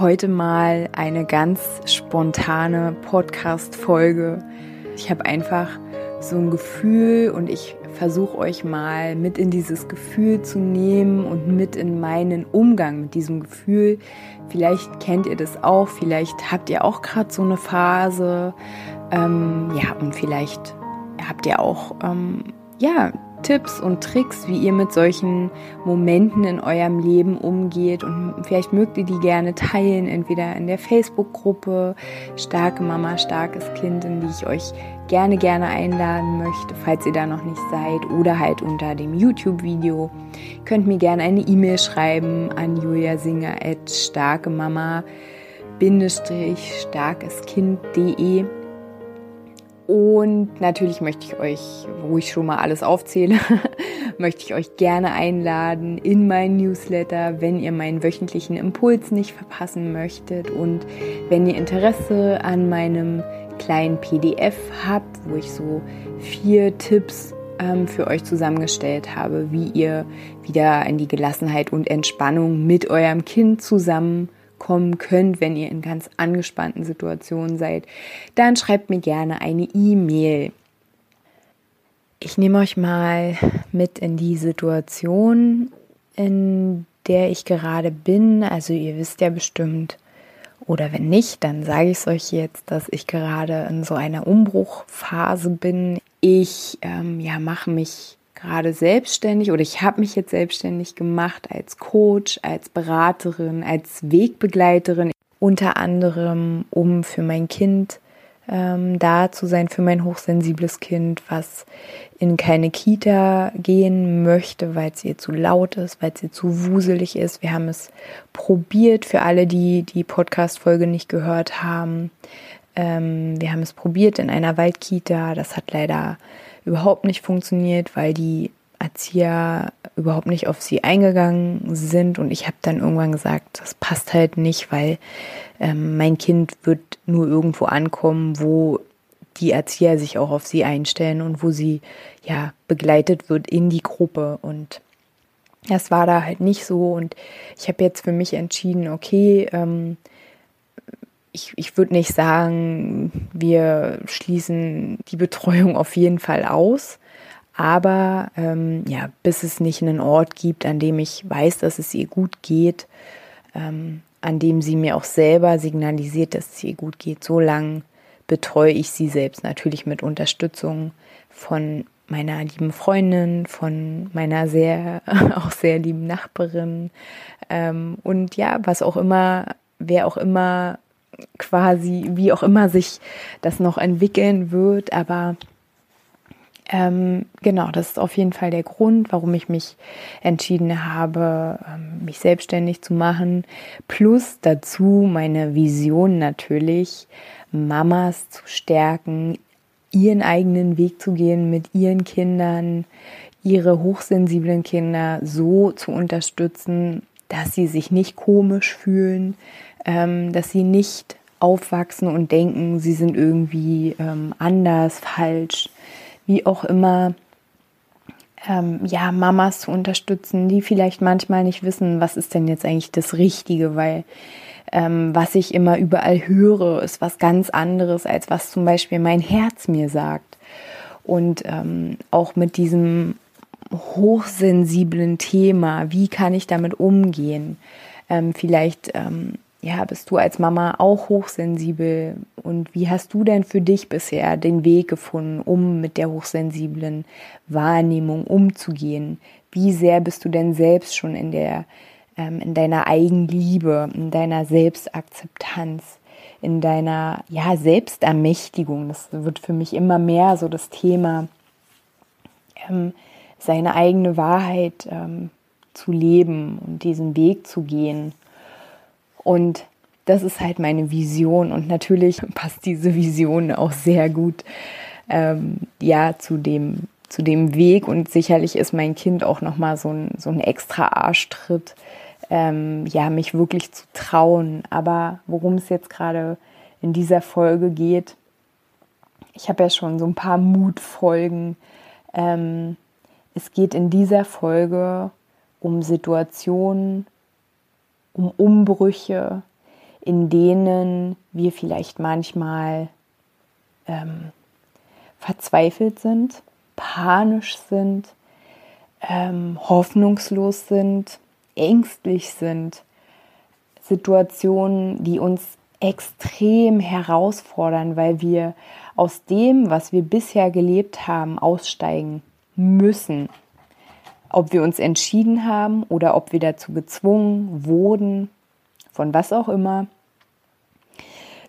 heute mal eine ganz spontane Podcast-Folge. Ich habe einfach so ein Gefühl und ich versuche euch mal mit in dieses Gefühl zu nehmen und mit in meinen Umgang mit diesem Gefühl. Vielleicht kennt ihr das auch, vielleicht habt ihr auch gerade so eine Phase. Ähm, ja, und vielleicht habt ihr auch ähm, ja, Tipps und Tricks, wie ihr mit solchen Momenten in eurem Leben umgeht. Und vielleicht mögt ihr die gerne teilen, entweder in der Facebook-Gruppe Starke Mama, starkes Kind, in die ich euch gerne, gerne einladen möchte, falls ihr da noch nicht seid, oder halt unter dem YouTube-Video. Könnt mir gerne eine E-Mail schreiben an juliasinger.starkemama-starkeskind.de und natürlich möchte ich euch, wo ich schon mal alles aufzähle, möchte ich euch gerne einladen in meinen Newsletter, wenn ihr meinen wöchentlichen Impuls nicht verpassen möchtet und wenn ihr Interesse an meinem kleinen PDF habt, wo ich so vier Tipps ähm, für euch zusammengestellt habe, wie ihr wieder in die Gelassenheit und Entspannung mit eurem Kind zusammen kommen könnt, wenn ihr in ganz angespannten Situationen seid, dann schreibt mir gerne eine E-Mail. Ich nehme euch mal mit in die Situation, in der ich gerade bin. Also ihr wisst ja bestimmt, oder wenn nicht, dann sage ich es euch jetzt, dass ich gerade in so einer Umbruchphase bin. Ich ähm, ja, mache mich gerade selbstständig oder ich habe mich jetzt selbstständig gemacht als Coach, als Beraterin, als Wegbegleiterin, unter anderem, um für mein Kind ähm, da zu sein, für mein hochsensibles Kind, was in keine Kita gehen möchte, weil es ihr zu laut ist, weil es ihr zu wuselig ist. Wir haben es probiert für alle, die die Podcast-Folge nicht gehört haben. Ähm, wir haben es probiert in einer Waldkita. Das hat leider überhaupt nicht funktioniert, weil die Erzieher überhaupt nicht auf sie eingegangen sind. Und ich habe dann irgendwann gesagt, das passt halt nicht, weil ähm, mein Kind wird nur irgendwo ankommen, wo die Erzieher sich auch auf sie einstellen und wo sie ja begleitet wird in die Gruppe. Und das war da halt nicht so. Und ich habe jetzt für mich entschieden, okay, ähm, ich, ich würde nicht sagen, wir schließen die Betreuung auf jeden Fall aus. Aber ähm, ja, bis es nicht einen Ort gibt, an dem ich weiß, dass es ihr gut geht, ähm, an dem sie mir auch selber signalisiert, dass es ihr gut geht, so lange betreue ich sie selbst natürlich mit Unterstützung von meiner lieben Freundin, von meiner sehr, auch sehr lieben Nachbarin ähm, und ja, was auch immer, wer auch immer quasi, wie auch immer sich das noch entwickeln wird. Aber ähm, genau, das ist auf jeden Fall der Grund, warum ich mich entschieden habe, ähm, mich selbstständig zu machen. Plus dazu meine Vision natürlich, Mamas zu stärken, ihren eigenen Weg zu gehen mit ihren Kindern, ihre hochsensiblen Kinder so zu unterstützen, dass sie sich nicht komisch fühlen, ähm, dass sie nicht aufwachsen und denken, sie sind irgendwie ähm, anders, falsch, wie auch immer. Ähm, ja, Mamas zu unterstützen, die vielleicht manchmal nicht wissen, was ist denn jetzt eigentlich das Richtige, weil ähm, was ich immer überall höre, ist was ganz anderes, als was zum Beispiel mein Herz mir sagt. Und ähm, auch mit diesem hochsensiblen Thema, wie kann ich damit umgehen? Ähm, vielleicht ähm, ja, bist du als Mama auch hochsensibel und wie hast du denn für dich bisher den Weg gefunden, um mit der hochsensiblen Wahrnehmung umzugehen? Wie sehr bist du denn selbst schon in der ähm, in deiner Eigenliebe, in deiner Selbstakzeptanz, in deiner ja Selbstermächtigung? Das wird für mich immer mehr so das Thema, ähm, seine eigene Wahrheit ähm, zu leben und diesen Weg zu gehen. Und das ist halt meine Vision. Und natürlich passt diese Vision auch sehr gut ähm, ja zu dem zu dem Weg. Und sicherlich ist mein Kind auch noch mal so ein so ein extra Arschtritt ähm, ja mich wirklich zu trauen. Aber worum es jetzt gerade in dieser Folge geht ich habe ja schon so ein paar Mutfolgen ähm, es geht in dieser Folge um Situationen um Umbrüche in denen wir vielleicht manchmal ähm, verzweifelt sind, panisch sind, ähm, hoffnungslos sind, ängstlich sind. Situationen, die uns extrem herausfordern, weil wir aus dem, was wir bisher gelebt haben, aussteigen müssen. Ob wir uns entschieden haben oder ob wir dazu gezwungen wurden, von was auch immer.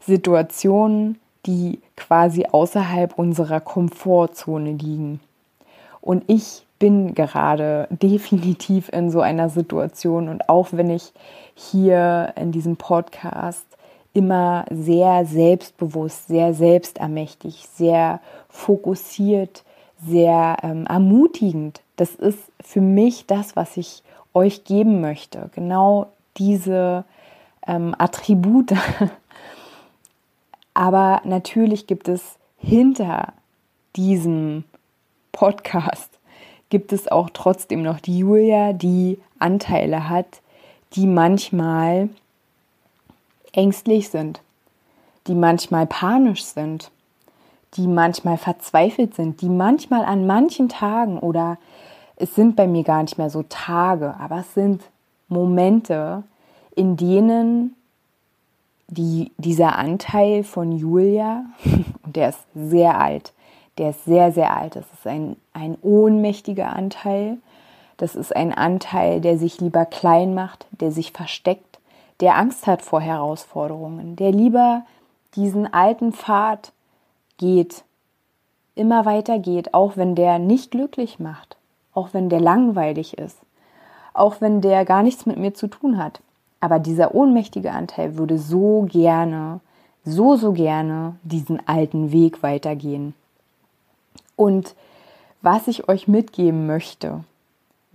Situationen, die quasi außerhalb unserer Komfortzone liegen. Und ich bin gerade definitiv in so einer Situation und auch wenn ich hier in diesem Podcast immer sehr selbstbewusst, sehr selbstermächtig, sehr fokussiert, sehr ähm, ermutigend. Das ist für mich das, was ich euch geben möchte. Genau diese ähm, Attribute, aber natürlich gibt es hinter diesem Podcast, gibt es auch trotzdem noch die Julia, die Anteile hat, die manchmal ängstlich sind, die manchmal panisch sind, die manchmal verzweifelt sind, die manchmal an manchen Tagen oder es sind bei mir gar nicht mehr so Tage, aber es sind Momente, in denen die, dieser Anteil von Julia, und der ist sehr alt, der ist sehr, sehr alt, das ist ein, ein ohnmächtiger Anteil, das ist ein Anteil, der sich lieber klein macht, der sich versteckt, der Angst hat vor Herausforderungen, der lieber diesen alten Pfad geht, immer weiter geht, auch wenn der nicht glücklich macht, auch wenn der langweilig ist, auch wenn der gar nichts mit mir zu tun hat. Aber dieser ohnmächtige Anteil würde so gerne, so, so gerne diesen alten Weg weitergehen. Und was ich euch mitgeben möchte,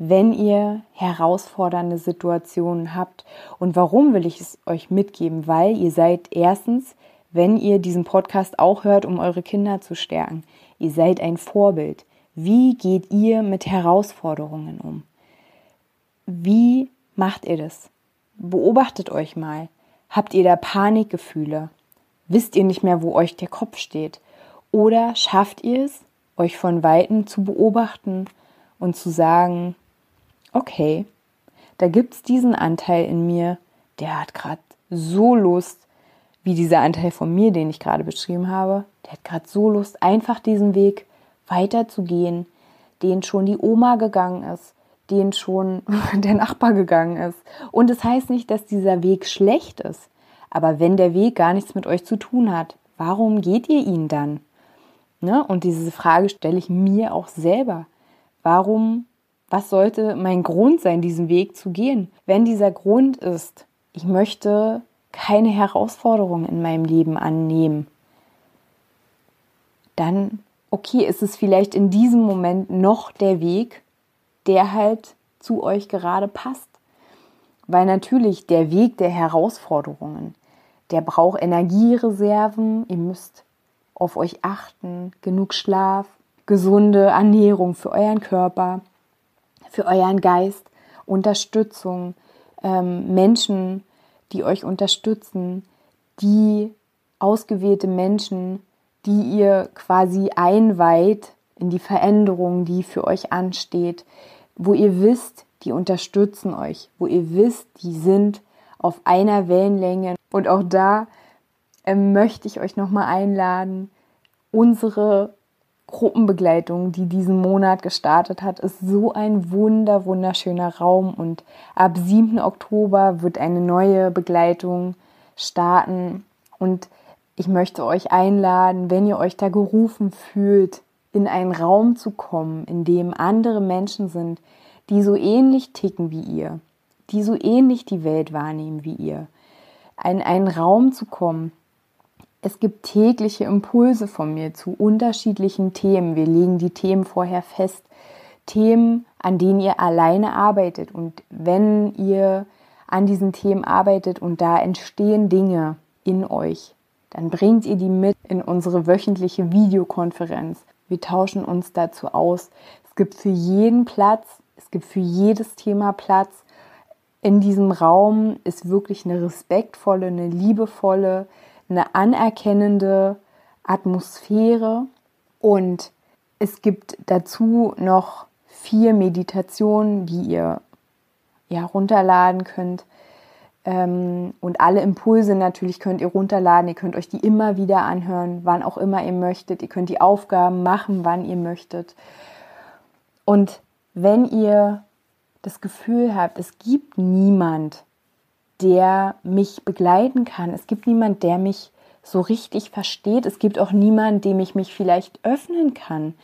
wenn ihr herausfordernde Situationen habt. Und warum will ich es euch mitgeben? Weil ihr seid erstens, wenn ihr diesen Podcast auch hört, um eure Kinder zu stärken, ihr seid ein Vorbild. Wie geht ihr mit Herausforderungen um? Wie macht ihr das? Beobachtet euch mal. Habt ihr da Panikgefühle? Wisst ihr nicht mehr, wo euch der Kopf steht? Oder schafft ihr es, euch von Weitem zu beobachten und zu sagen, okay, da gibt es diesen Anteil in mir, der hat gerade so Lust, wie dieser Anteil von mir, den ich gerade beschrieben habe, der hat gerade so Lust, einfach diesen Weg weiterzugehen, den schon die Oma gegangen ist, den schon der Nachbar gegangen ist. Und es das heißt nicht, dass dieser Weg schlecht ist. Aber wenn der Weg gar nichts mit euch zu tun hat, warum geht ihr ihn dann? Ne? Und diese Frage stelle ich mir auch selber. Warum, was sollte mein Grund sein, diesen Weg zu gehen? Wenn dieser Grund ist, ich möchte keine Herausforderungen in meinem Leben annehmen, dann, okay, ist es vielleicht in diesem Moment noch der Weg, der halt zu euch gerade passt. Weil natürlich der Weg der Herausforderungen, der braucht Energiereserven, ihr müsst auf euch achten, genug Schlaf, gesunde Ernährung für euren Körper, für euren Geist, Unterstützung, ähm, Menschen, die euch unterstützen, die ausgewählte Menschen, die ihr quasi einweiht in die Veränderung, die für euch ansteht, wo ihr wisst, die unterstützen euch, wo ihr wisst, die sind auf einer Wellenlänge. Und auch da äh, möchte ich euch nochmal einladen, unsere Gruppenbegleitung, die diesen Monat gestartet hat, ist so ein wunder, wunderschöner Raum und ab 7. Oktober wird eine neue Begleitung starten und ich möchte euch einladen, wenn ihr euch da gerufen fühlt, in einen Raum zu kommen, in dem andere Menschen sind, die so ähnlich ticken wie ihr, die so ähnlich die Welt wahrnehmen wie ihr. in einen Raum zu kommen. Es gibt tägliche Impulse von mir zu unterschiedlichen Themen. Wir legen die Themen vorher fest. Themen, an denen ihr alleine arbeitet. Und wenn ihr an diesen Themen arbeitet und da entstehen Dinge in euch, dann bringt ihr die mit in unsere wöchentliche Videokonferenz. Wir tauschen uns dazu aus. Es gibt für jeden Platz, es gibt für jedes Thema Platz. In diesem Raum ist wirklich eine respektvolle, eine liebevolle, eine anerkennende Atmosphäre und es gibt dazu noch vier Meditationen, die ihr ja runterladen könnt. Ähm, und alle Impulse natürlich könnt ihr runterladen. Ihr könnt euch die immer wieder anhören, wann auch immer ihr möchtet. Ihr könnt die Aufgaben machen, wann ihr möchtet. Und wenn ihr das Gefühl habt, es gibt niemand, der mich begleiten kann, es gibt niemand, der mich so richtig versteht, es gibt auch niemand, dem ich mich vielleicht öffnen kann.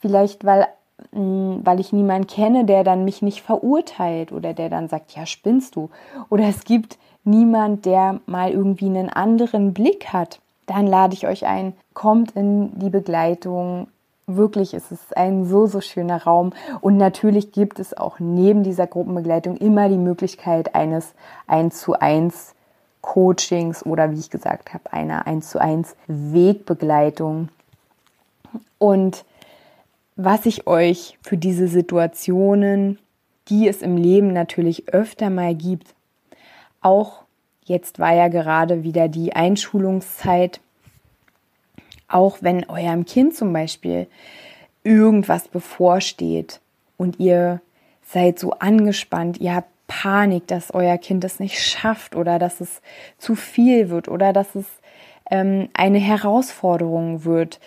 Vielleicht, weil Mm, weil ich niemanden kenne, der dann mich nicht verurteilt oder der dann sagt, ja, spinnst du. Oder es gibt niemand, der mal irgendwie einen anderen Blick hat. Dann lade ich euch ein, kommt in die Begleitung. Wirklich, es ist ein so, so schöner Raum. Und natürlich gibt es auch neben dieser Gruppenbegleitung immer die Möglichkeit eines 1 zu 1 Coachings oder wie ich gesagt habe, einer 1 zu 1 Wegbegleitung. Und was ich euch für diese Situationen, die es im Leben natürlich öfter mal gibt, auch jetzt war ja gerade wieder die Einschulungszeit, auch wenn eurem Kind zum Beispiel irgendwas bevorsteht und ihr seid so angespannt, ihr habt Panik, dass euer Kind es nicht schafft oder dass es zu viel wird oder dass es ähm, eine Herausforderung wird,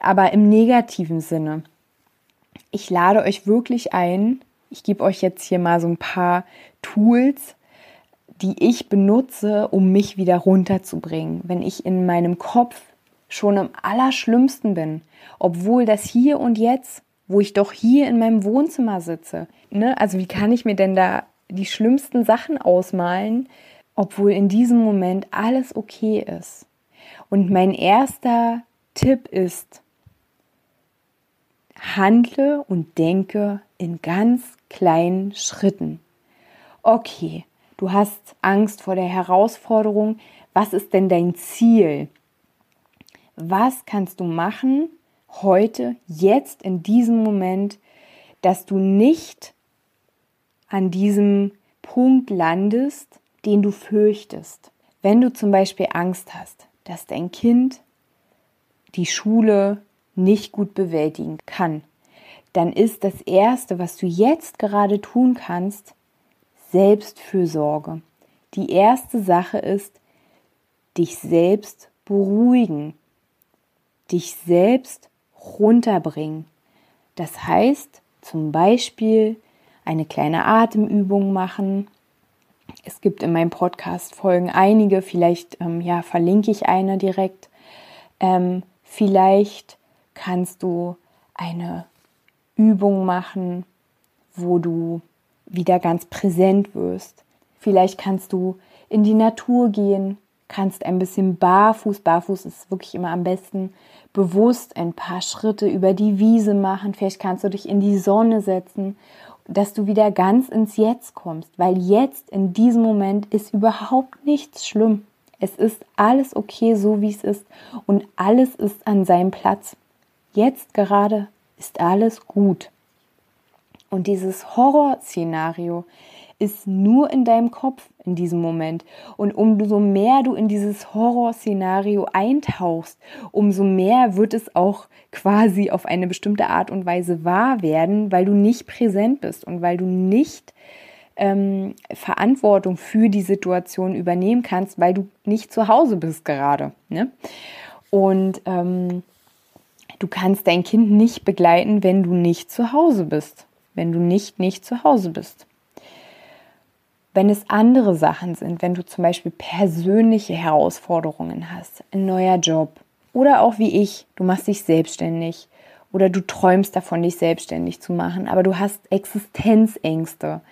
aber im negativen Sinne ich lade euch wirklich ein. Ich gebe euch jetzt hier mal so ein paar Tools, die ich benutze, um mich wieder runterzubringen. Wenn ich in meinem Kopf schon im Allerschlimmsten bin, obwohl das hier und jetzt, wo ich doch hier in meinem Wohnzimmer sitze, ne? also wie kann ich mir denn da die schlimmsten Sachen ausmalen, obwohl in diesem Moment alles okay ist? Und mein erster Tipp ist, handle und denke in ganz kleinen Schritten. Okay, du hast Angst vor der Herausforderung. Was ist denn dein Ziel? Was kannst du machen heute, jetzt, in diesem Moment, dass du nicht an diesem Punkt landest, den du fürchtest? Wenn du zum Beispiel Angst hast, dass dein Kind die Schule nicht gut bewältigen kann, dann ist das Erste, was du jetzt gerade tun kannst, Selbstfürsorge. Die erste Sache ist, dich selbst beruhigen, dich selbst runterbringen. Das heißt zum Beispiel eine kleine Atemübung machen. Es gibt in meinem Podcast Folgen einige, vielleicht ähm, ja, verlinke ich eine direkt. Ähm, vielleicht kannst du eine Übung machen, wo du wieder ganz präsent wirst. Vielleicht kannst du in die Natur gehen, kannst ein bisschen barfuß, barfuß ist wirklich immer am besten, bewusst ein paar Schritte über die Wiese machen. Vielleicht kannst du dich in die Sonne setzen, dass du wieder ganz ins Jetzt kommst, weil jetzt in diesem Moment ist überhaupt nichts schlimm. Es ist alles okay, so wie es ist und alles ist an seinem Platz. Jetzt gerade ist alles gut. Und dieses Horrorszenario ist nur in deinem Kopf in diesem Moment. Und umso mehr du in dieses Horrorszenario eintauchst, umso mehr wird es auch quasi auf eine bestimmte Art und Weise wahr werden, weil du nicht präsent bist und weil du nicht ähm, Verantwortung für die Situation übernehmen kannst, weil du nicht zu Hause bist gerade. Ne? Und ähm, Du kannst dein Kind nicht begleiten, wenn du nicht zu Hause bist. Wenn du nicht nicht zu Hause bist. Wenn es andere Sachen sind, wenn du zum Beispiel persönliche Herausforderungen hast, ein neuer Job oder auch wie ich, du machst dich selbstständig oder du träumst davon, dich selbstständig zu machen, aber du hast Existenzängste,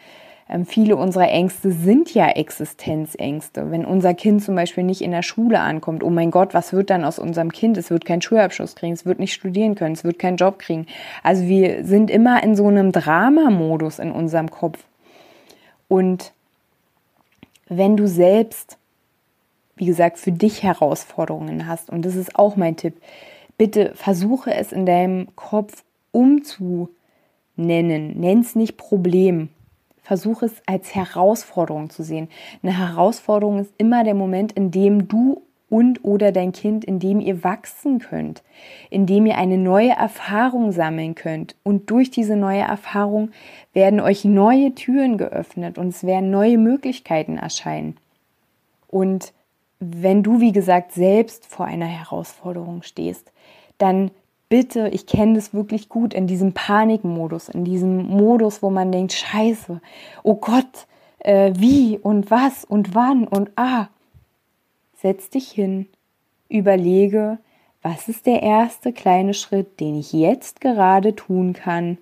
Ähm, viele unserer Ängste sind ja Existenzängste. Wenn unser Kind zum Beispiel nicht in der Schule ankommt, oh mein Gott, was wird dann aus unserem Kind? Es wird keinen Schulabschluss kriegen, es wird nicht studieren können, es wird keinen Job kriegen. Also wir sind immer in so einem Dramamodus in unserem Kopf. Und wenn du selbst, wie gesagt, für dich Herausforderungen hast, und das ist auch mein Tipp, bitte versuche es in deinem Kopf umzunennen. Nenn es nicht Problem. Versuche es als Herausforderung zu sehen. Eine Herausforderung ist immer der Moment, in dem du und oder dein Kind, in dem ihr wachsen könnt, in dem ihr eine neue Erfahrung sammeln könnt. Und durch diese neue Erfahrung werden euch neue Türen geöffnet und es werden neue Möglichkeiten erscheinen. Und wenn du, wie gesagt, selbst vor einer Herausforderung stehst, dann bitte, ich kenne das wirklich gut, in diesem Panikmodus, in diesem Modus, wo man denkt, scheiße, oh Gott, äh, wie und was und wann und ah. Setz dich hin, überlege, was ist der erste kleine Schritt, den ich jetzt gerade tun kann,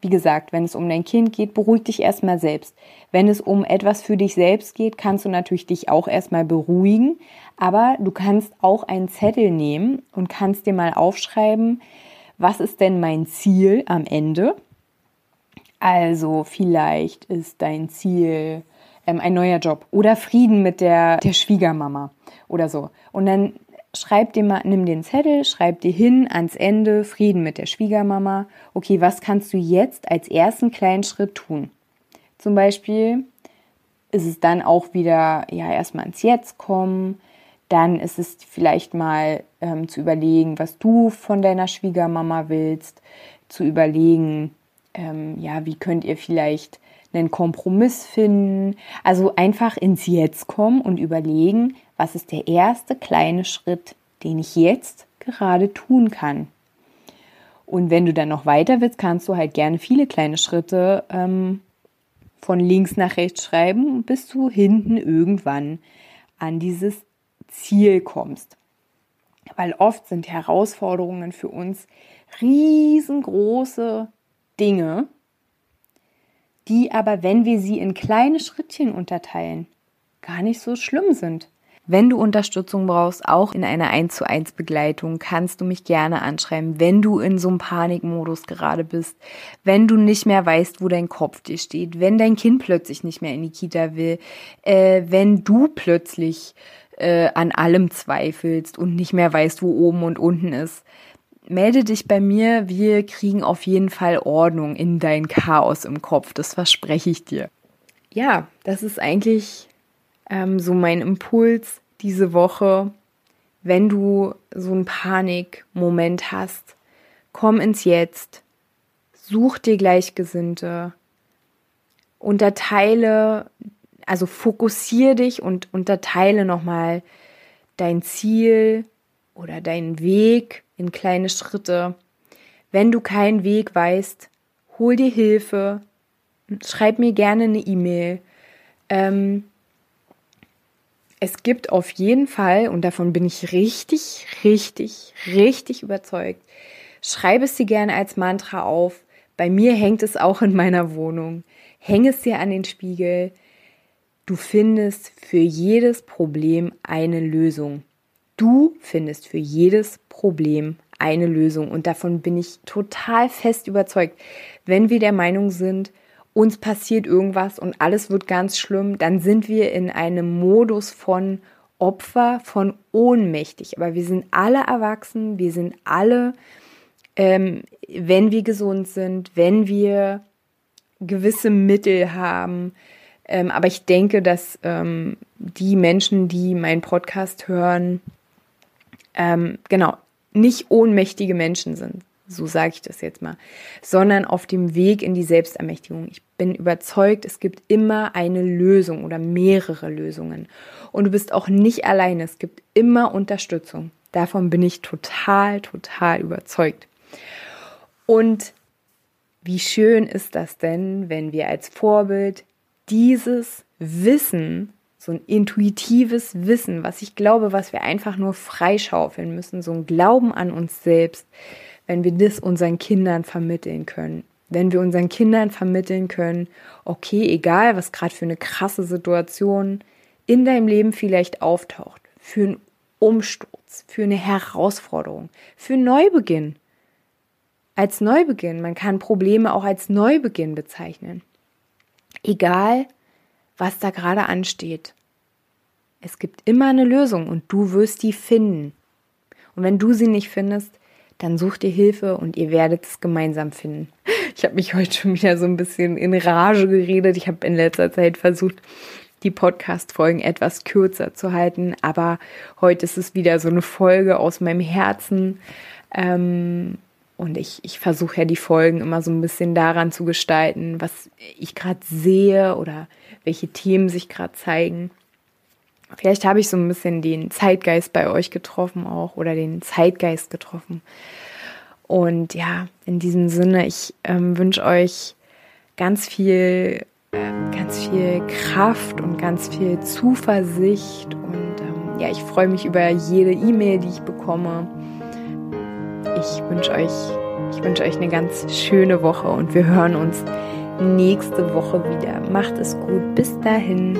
wie gesagt, wenn es um dein Kind geht, beruhig dich erstmal selbst. Wenn es um etwas für dich selbst geht, kannst du natürlich dich auch erstmal beruhigen, aber du kannst auch einen Zettel nehmen und kannst dir mal aufschreiben, was ist denn mein Ziel am Ende? Also vielleicht ist dein Ziel ähm, ein neuer Job oder Frieden mit der, der Schwiegermama oder so. Und dann schreib dir mal, nimm den Zettel, schreib dir hin ans Ende Frieden mit der Schwiegermama. Okay, was kannst du jetzt als ersten kleinen Schritt tun? Zum Beispiel ist es dann auch wieder, ja, erstmal ins Jetzt kommen. Dann ist es vielleicht mal ähm, zu überlegen, was du von deiner Schwiegermama willst, zu überlegen, ähm, ja, wie könnt ihr vielleicht einen Kompromiss finden. Also einfach ins Jetzt kommen und überlegen, was ist der erste kleine Schritt, den ich jetzt gerade tun kann. Und wenn du dann noch weiter willst, kannst du halt gerne viele kleine Schritte ähm, von links nach rechts schreiben, bis du hinten irgendwann an dieses Ziel kommst. Weil oft sind Herausforderungen für uns riesengroße Dinge, die aber, wenn wir sie in kleine Schrittchen unterteilen, gar nicht so schlimm sind. Wenn du Unterstützung brauchst, auch in einer 1 zu 1 Begleitung, kannst du mich gerne anschreiben, wenn du in so einem Panikmodus gerade bist, wenn du nicht mehr weißt, wo dein Kopf dir steht, wenn dein Kind plötzlich nicht mehr in die Kita will, äh, wenn du plötzlich äh, an allem zweifelst und nicht mehr weißt, wo oben und unten ist. Melde dich bei mir, wir kriegen auf jeden Fall Ordnung in dein Chaos im Kopf, das verspreche ich dir. Ja, das ist eigentlich ähm, so mein Impuls diese Woche, wenn du so einen Panikmoment hast, komm ins Jetzt, such dir Gleichgesinnte, unterteile, also fokussiere dich und unterteile nochmal dein Ziel oder deinen Weg in kleine Schritte. Wenn du keinen Weg weißt, hol dir Hilfe, schreib mir gerne eine E-Mail. Ähm, es gibt auf jeden Fall, und davon bin ich richtig, richtig, richtig überzeugt, schreibe es dir gerne als Mantra auf. Bei mir hängt es auch in meiner Wohnung. Häng es dir an den Spiegel. Du findest für jedes Problem eine Lösung. Du findest für jedes Problem eine Lösung. Und davon bin ich total fest überzeugt. Wenn wir der Meinung sind, uns passiert irgendwas und alles wird ganz schlimm, dann sind wir in einem Modus von Opfer, von ohnmächtig. Aber wir sind alle erwachsen, wir sind alle, ähm, wenn wir gesund sind, wenn wir gewisse Mittel haben. Ähm, aber ich denke, dass ähm, die Menschen, die meinen Podcast hören, ähm, genau, nicht ohnmächtige Menschen sind so sage ich das jetzt mal, sondern auf dem Weg in die Selbstermächtigung. Ich bin überzeugt, es gibt immer eine Lösung oder mehrere Lösungen. Und du bist auch nicht alleine, es gibt immer Unterstützung. Davon bin ich total, total überzeugt. Und wie schön ist das denn, wenn wir als Vorbild dieses Wissen, so ein intuitives Wissen, was ich glaube, was wir einfach nur freischaufeln müssen, so ein Glauben an uns selbst, wenn wir das unseren Kindern vermitteln können. wenn wir unseren Kindern vermitteln können, okay, egal was gerade für eine krasse Situation in deinem Leben vielleicht auftaucht, für einen Umsturz, für eine Herausforderung, für einen Neubeginn. Als Neubeginn, man kann Probleme auch als Neubeginn bezeichnen. Egal, was da gerade ansteht. Es gibt immer eine Lösung und du wirst die finden. Und wenn du sie nicht findest, dann such dir Hilfe und ihr werdet es gemeinsam finden. Ich habe mich heute schon wieder so ein bisschen in Rage geredet. Ich habe in letzter Zeit versucht, die Podcast-Folgen etwas kürzer zu halten, aber heute ist es wieder so eine Folge aus meinem Herzen. Ähm, und ich, ich versuche ja die Folgen immer so ein bisschen daran zu gestalten, was ich gerade sehe oder welche Themen sich gerade zeigen. Vielleicht habe ich so ein bisschen den Zeitgeist bei euch getroffen auch oder den Zeitgeist getroffen. Und ja, in diesem Sinne, ich ähm, wünsche euch ganz viel, äh, ganz viel Kraft und ganz viel Zuversicht. Und ähm, ja, ich freue mich über jede E-Mail, die ich bekomme. Ich wünsche euch, ich wünsche euch eine ganz schöne Woche und wir hören uns nächste Woche wieder. Macht es gut. Bis dahin.